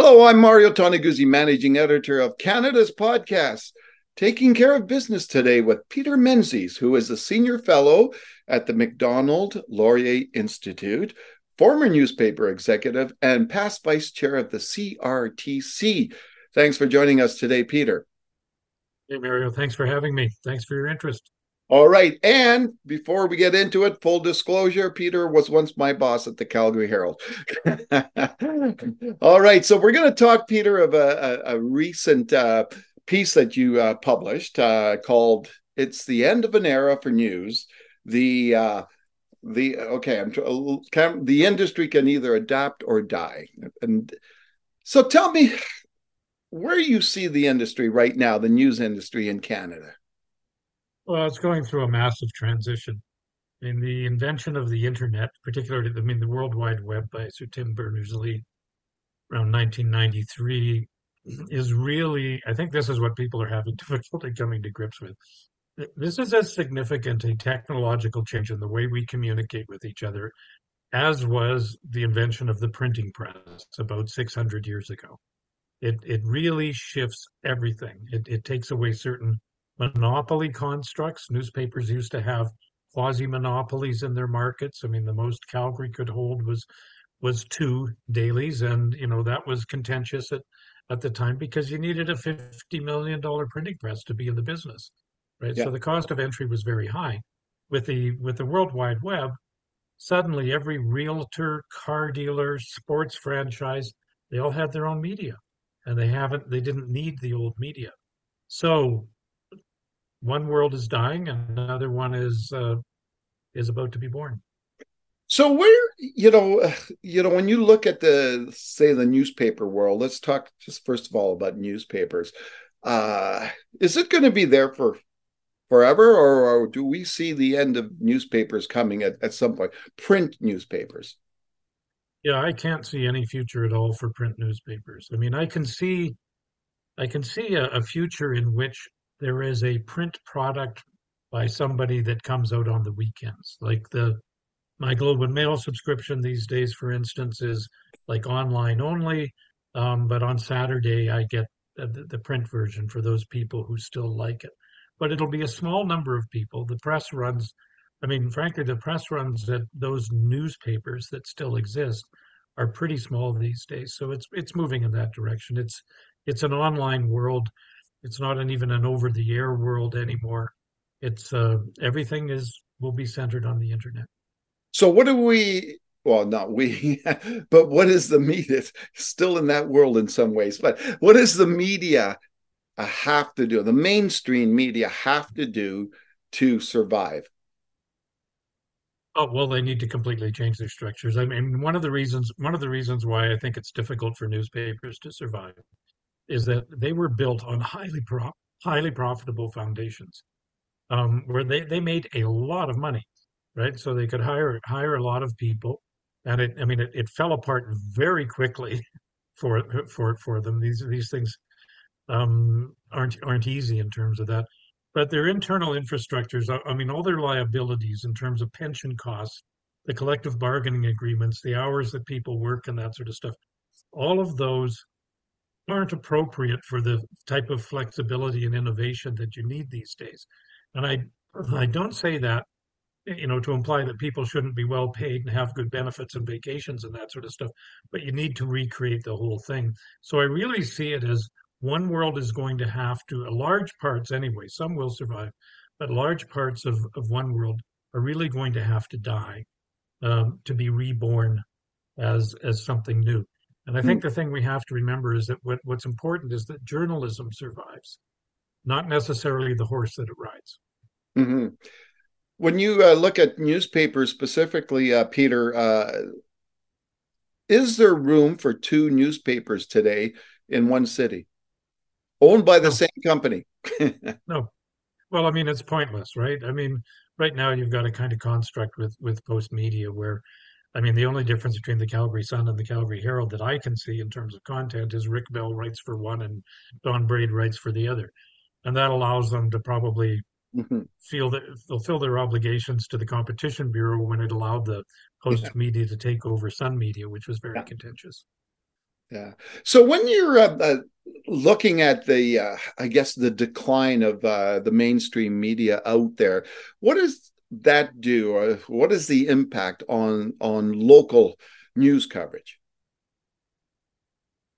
Hello, I'm Mario Toneguzzi, managing editor of Canada's podcast, taking care of business today with Peter Menzies, who is a senior fellow at the Macdonald Laurier Institute, former newspaper executive, and past vice chair of the CRTC. Thanks for joining us today, Peter. Hey, Mario. Thanks for having me. Thanks for your interest. All right. And before we get into it, full disclosure Peter was once my boss at the Calgary Herald. All right. So we're going to talk, Peter, of a, a, a recent uh, piece that you uh, published uh, called It's the End of an Era for News. The uh, the okay, I'm can, the industry can either adapt or die. And so tell me where you see the industry right now, the news industry in Canada. Well, it's going through a massive transition. In the invention of the internet, particularly, I mean, the World Wide Web by Sir Tim Berners-Lee around 1993 is really, I think this is what people are having difficulty coming to grips with. This is as significant a technological change in the way we communicate with each other as was the invention of the printing press about 600 years ago. It, it really shifts everything. It, it takes away certain monopoly constructs. Newspapers used to have quasi monopolies in their markets. I mean, the most Calgary could hold was was two dailies, and you know that was contentious at at the time because you needed a fifty million dollar printing press to be in the business, right? Yeah. So the cost of entry was very high. With the with the World Wide Web, suddenly every realtor, car dealer, sports franchise, they all had their own media, and they haven't they didn't need the old media. So one world is dying and another one is uh, is about to be born. So where you know you know when you look at the say the newspaper world, let's talk just first of all about newspapers. Uh, is it going to be there for forever, or, or, do we see the end of newspapers coming at, at some point? Print newspapers. Yeah, I can't see any future at all for print newspapers. I mean, I can see, I can see a, a future in which there is a print product by somebody that comes out on the weekends. Like the my Globe and Mail subscription these days, for instance, is like online only. Um, but on Saturday, I get the, the print version for those people who still like it. But it'll be a small number of people. The press runs, I mean, frankly, the press runs at those newspapers that still exist are pretty small these days. So it's it's moving in that direction. It's it's an online world it's not an, even an over the air world anymore. It's uh, everything is will be centered on the internet. So what do we? Well, not we, but what is the media? Still in that world in some ways, but what does the media have to do? The mainstream media have to do to survive. Oh well, they need to completely change their structures. I mean, one of the reasons one of the reasons why I think it's difficult for newspapers to survive is that they were built on highly pro- highly profitable foundations, um, where they they made a lot of money, right? So they could hire hire a lot of people, and it I mean it, it fell apart very quickly for for for them. These these things um, aren't aren't easy in terms of that. But their internal infrastructures, I mean, all their liabilities in terms of pension costs, the collective bargaining agreements, the hours that people work, and that sort of stuff, all of those aren't appropriate for the type of flexibility and innovation that you need these days. And I I don't say that you know to imply that people shouldn't be well paid and have good benefits and vacations and that sort of stuff, but you need to recreate the whole thing. So I really see it as one world is going to have to large parts anyway, some will survive, but large parts of, of one world are really going to have to die um, to be reborn as as something new. And I think hmm. the thing we have to remember is that what, what's important is that journalism survives, not necessarily the horse that it rides. Mm-hmm. When you uh, look at newspapers specifically, uh, Peter, uh, is there room for two newspapers today in one city, owned by the no. same company? no. Well, I mean, it's pointless, right? I mean, right now you've got a kind of construct with with Postmedia where I mean, the only difference between the Calgary Sun and the Calgary Herald that I can see in terms of content is Rick Bell writes for one and Don Braid writes for the other. And that allows them to probably mm-hmm. feel that fulfill their obligations to the Competition Bureau when it allowed the Post yeah. Media to take over Sun Media, which was very yeah. contentious. Yeah. So when you're uh, uh, looking at the, uh, I guess, the decline of uh, the mainstream media out there, what does that do, or what is the impact on on local news coverage?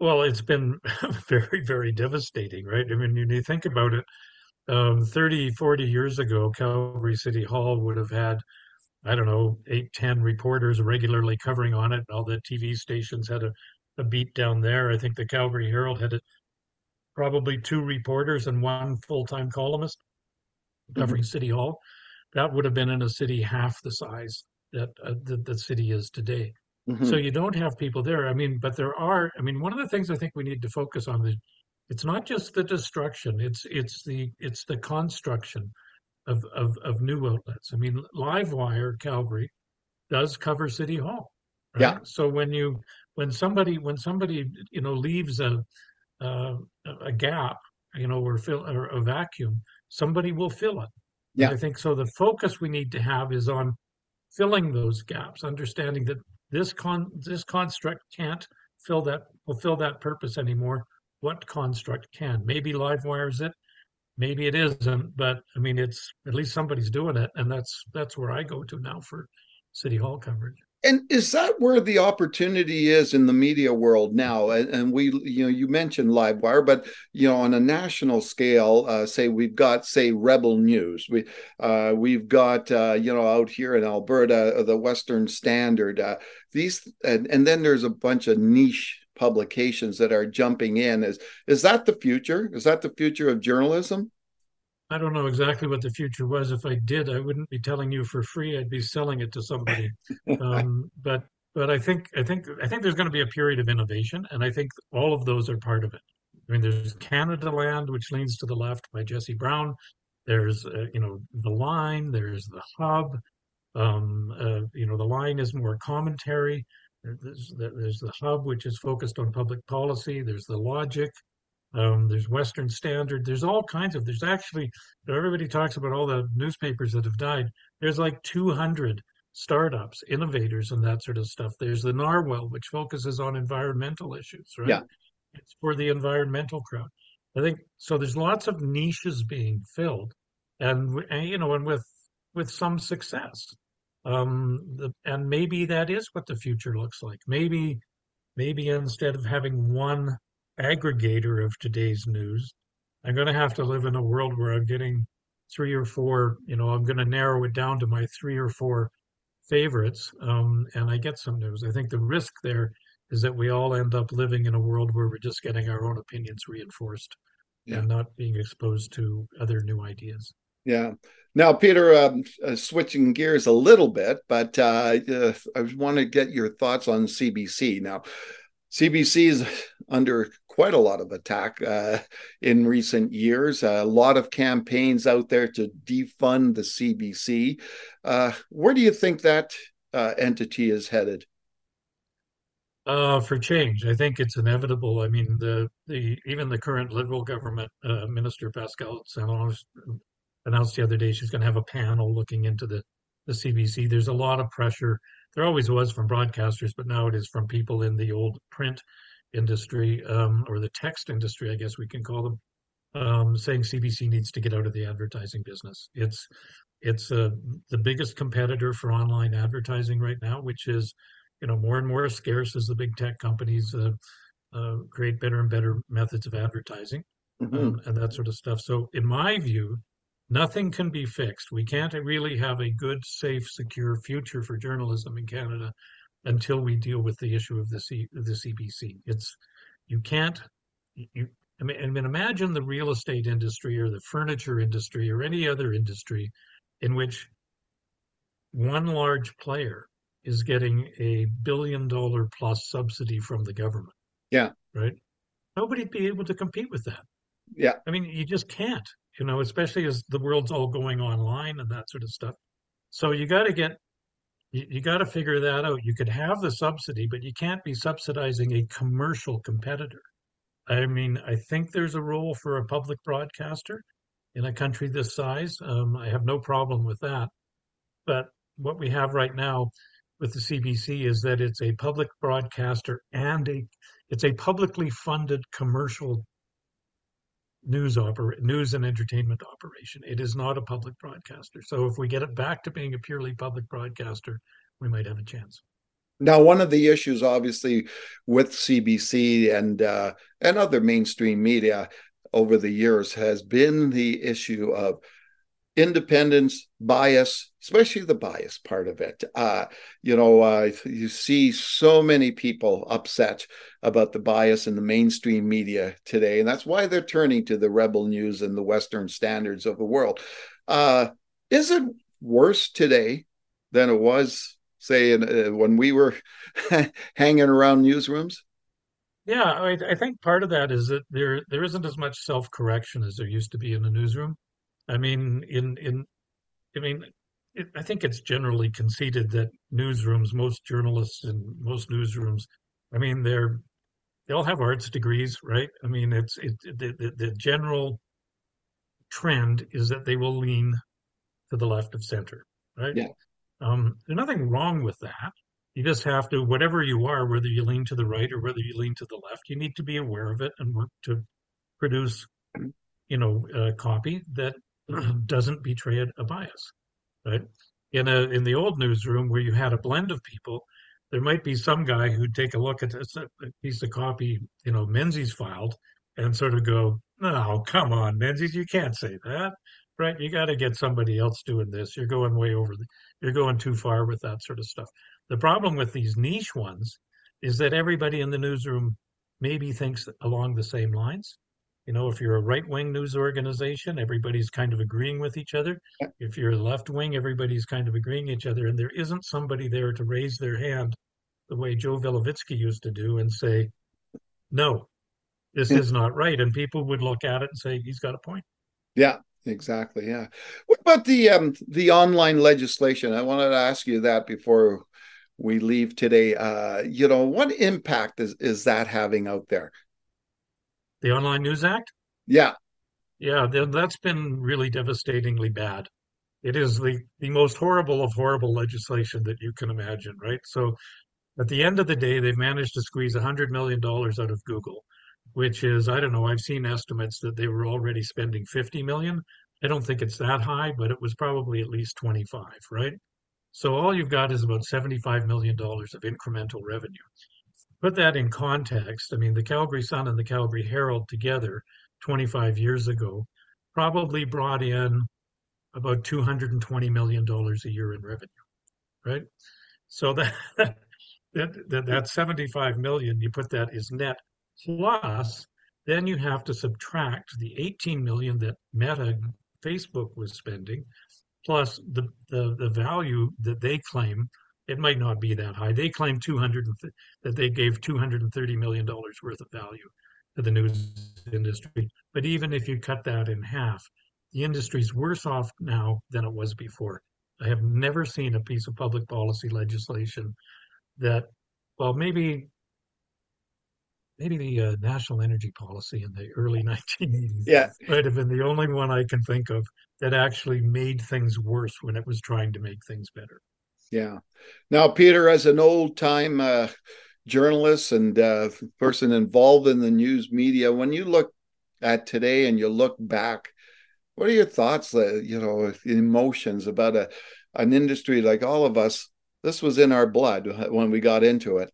Well, it's been very, very devastating, right? I mean, when you think about it, um, 30, 40 years ago, Calgary City Hall would have had, I don't know, eight, 10 reporters regularly covering on it. All the TV stations had a, a beat down there. I think the Calgary Herald had a, probably two reporters and one full-time columnist covering mm-hmm. City Hall. That would have been in a city half the size that uh, the, the city is today. Mm-hmm. So you don't have people there. I mean, but there are. I mean, one of the things I think we need to focus on is it's not just the destruction. It's it's the it's the construction of of, of new outlets. I mean, Livewire Calgary does cover City Hall. Right? Yeah. So when you when somebody when somebody you know leaves a uh, a gap, you know, or fill or a vacuum, somebody will fill it. Yeah. And I think so. The focus we need to have is on filling those gaps, understanding that this con this construct can't fill that fulfill that purpose anymore. What construct can? Maybe Livewire's it, maybe it isn't, but I mean it's at least somebody's doing it, and that's that's where I go to now for City Hall coverage. And is that where the opportunity is in the media world now? And, and, we, you know, you mentioned Livewire, but you know, on a national scale, uh, say we've got, say, Rebel News. We, uh, we've got, uh, you know, out here in Alberta, uh, the Western Standard. Uh, these, and, and then there's a bunch of niche publications that are jumping in. Is is that the future? Is that the future of journalism? I don't know exactly what the future was. If I did, I wouldn't be telling you for free. I'd be selling it to somebody. um, but but I think I think I think there's going to be a period of innovation, and I think all of those are part of it. I mean, there's Canadaland, which leans to the left by Jesse Brown. There's uh, you know the line. There's the hub. Um, uh, you know the line is more commentary. There's, there's the hub, which is focused on public policy. There's the logic. Um, there's Western Standard. There's all kinds of. There's actually everybody talks about all the newspapers that have died. There's like 200 startups, innovators, and that sort of stuff. There's the Narwhal, which focuses on environmental issues. Right? Yeah, it's for the environmental crowd. I think so. There's lots of niches being filled, and, and you know, and with with some success. Um, the, and maybe that is what the future looks like. Maybe maybe instead of having one aggregator of today's news. I'm going to have to live in a world where I'm getting three or four, you know, I'm going to narrow it down to my three or four favorites, um, and I get some news. I think the risk there is that we all end up living in a world where we're just getting our own opinions reinforced yeah. and not being exposed to other new ideas. Yeah. Now, Peter, um, uh, switching gears a little bit, but uh, uh, I want to get your thoughts on CBC. Now, CBC is under quite a lot of attack uh, in recent years. A lot of campaigns out there to defund the CBC. Uh, where do you think that uh, entity is headed? Uh, for change, I think it's inevitable. I mean, the the even the current Liberal government uh, minister Pascale Saint-Onge announced the other day she's going to have a panel looking into the the CBC. There's a lot of pressure there always was from broadcasters, but now it is from people in the old print industry um, or the text industry, I guess we can call them, um, saying CBC needs to get out of the advertising business. It's it's uh, the biggest competitor for online advertising right now, which is you know more and more scarce as the big tech companies uh, uh, create better and better methods of advertising mm-hmm. um, and that sort of stuff. So, in my view, nothing can be fixed. We can't really have a good, safe, secure future for journalism in Canada until we deal with the issue of the C, the CBC. It's you can't you I mean, I mean imagine the real estate industry or the furniture industry or any other industry in which one large player is getting a billion dollar plus subsidy from the government. Yeah. Right. Nobody'd be able to compete with that. Yeah. I mean, you just can't you know, especially as the world's all going online and that sort of stuff. So you got to get, you, you got to figure that out. You could have the subsidy, but you can't be subsidizing a commercial competitor. I mean, I think there's a role for a public broadcaster in a country this size. Um, I have no problem with that. But what we have right now, with the CBC is that it's a public broadcaster and a it's a publicly funded commercial news oper- news and entertainment operation. It is not a public broadcaster. So if we get it back to being a purely public broadcaster, we might have a chance. Now, one of the issues, obviously, with CBC and uh, and other mainstream media over the years has been the issue of independence, bias, especially the bias part of it. Uh, you know, uh, you see so many people upset about the bias in the mainstream media today, and that's why they're turning to the rebel news and the Western standards of the world. Uh, is it worse today than it was, say, in, uh, when we were hanging around newsrooms? Yeah, I, I think part of that is that there there isn't as much self correction as there used to be in the newsroom. I mean, in in I mean, it, I think it's generally conceded that newsrooms, most journalists in most newsrooms, I mean, they're they all have arts degrees, right? I mean, it's it the, the, the general trend is that they will lean to the left of center, right? Yeah. Um, there's nothing wrong with that. You just have to, whatever you are, whether you lean to the right or whether you lean to the left, you need to be aware of it and work to produce, you know, a copy that doesn't betray a, bias, right? In a in the old newsroom where you had a blend of people, there might be some guy who'd take a look at this, uh, a piece of copy, you know, Menzies filed, and sort of go, "No, come on, Menzies, you can't say that, right? You got to get somebody else doing this. You're going way over the, you're going too far with that sort of stuff." The problem with these niche ones is that everybody in the newsroom maybe thinks along the same lines. You know, if you're a right wing news organization, everybody's kind of agreeing with each other. If you're left wing, everybody's kind of agreeing each other. And there isn't somebody there to raise their hand the way Joe Velovitsky used to do and say, no, this is not right. And people would look at it and say, he's got a point. Yeah, exactly. Yeah. What about the um the online legislation? I wanted to ask you that before we leave today. Uh, you know, what impact is is that having out there? The Online News Act? Yeah. Yeah, that's been really devastatingly bad. It is the, the most horrible of horrible legislation that you can imagine, right? So at the end of the day, they've managed to squeeze $100 million out of Google, which is, I don't know, I've seen estimates that they were already spending 50 million. I don't think it's that high, but it was probably at least 25, right? So all you've got is about $75 million of incremental revenue put that in context, I mean, the Calgary Sun and the Calgary Herald together 25 years ago probably brought in about $220 million a year in revenue, right? So that, that, that, that 75 million, you put that is net plus, then you have to subtract the 18 million that Meta, Facebook was spending, plus the, the, the value that they claim it might not be that high. They claim 200 that they gave 230 million dollars worth of value to the news industry. But even if you cut that in half, the industry's worse off now than it was before. I have never seen a piece of public policy legislation that, well, maybe maybe the uh, national energy policy in the early 1980s yeah. might have been the only one I can think of that actually made things worse when it was trying to make things better. Yeah. Now, Peter, as an old time uh, journalist and uh, person involved in the news media, when you look at today and you look back, what are your thoughts, uh, you know, emotions about a an industry like all of us? This was in our blood when we got into it.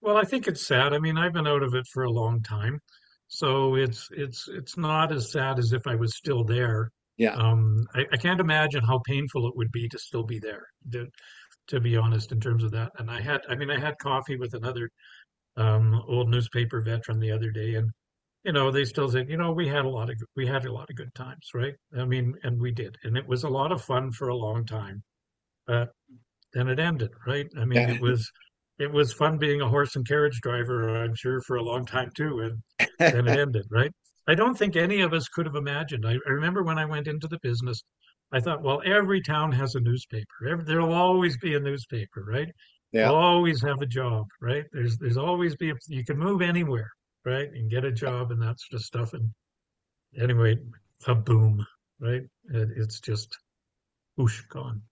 Well, I think it's sad. I mean, I've been out of it for a long time, so it's it's it's not as sad as if I was still there. Yeah. Um, I, I, can't imagine how painful it would be to still be there, to, to be honest, in terms of that. And I had, I mean, I had coffee with another um, old newspaper veteran the other day, and you know, they still said, you know, we had a lot of we had a lot of good times, right? I mean, and we did, and it was a lot of fun for a long time. But then it ended, right? I mean, yeah. it was it was fun being a horse and carriage driver, I'm sure, for a long time too, and then it ended, right? I don't think any of us could have imagined. I, I remember when I went into the business, I thought, well, every town has a newspaper. Every, there'll always be a newspaper, right? Yeah. You'll always have a job, right? There's there's always be a, you can move anywhere, right, and get a job and that sort of stuff. And anyway, a boom, right? It, it's just whoosh gone.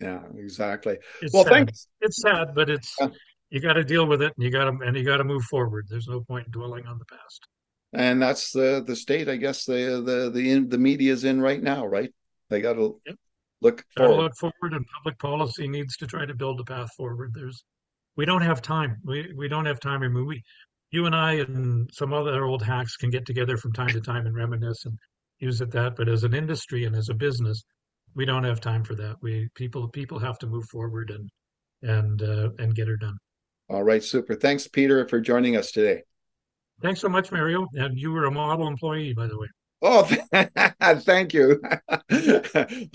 Yeah, exactly. It's well, sad. thanks. It's sad, but it's yeah. you got to deal with it, and you got to and you got to move forward. There's no point dwelling on the past. And that's the the state, I guess the the the the media is in right now, right? They got to yep. look forward. look forward, and public policy needs to try to build a path forward. There's we don't have time. We we don't have time. I mean, we you and I and some other old hacks can get together from time to time and reminisce and use it that. But as an industry and as a business, we don't have time for that. We people people have to move forward and and uh, and get her done. All right, super. Thanks, Peter, for joining us today. Thanks so much, Mario. And you were a model employee, by the way. Oh, thank you.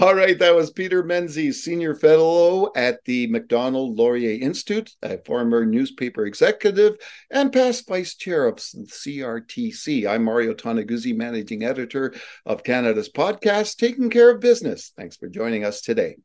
All right, that was Peter Menzies, Senior Fellow at the Macdonald Laurier Institute, a former newspaper executive and past Vice Chair of CRTC. I'm Mario Toneguzzi, Managing Editor of Canada's podcast, Taking Care of Business. Thanks for joining us today.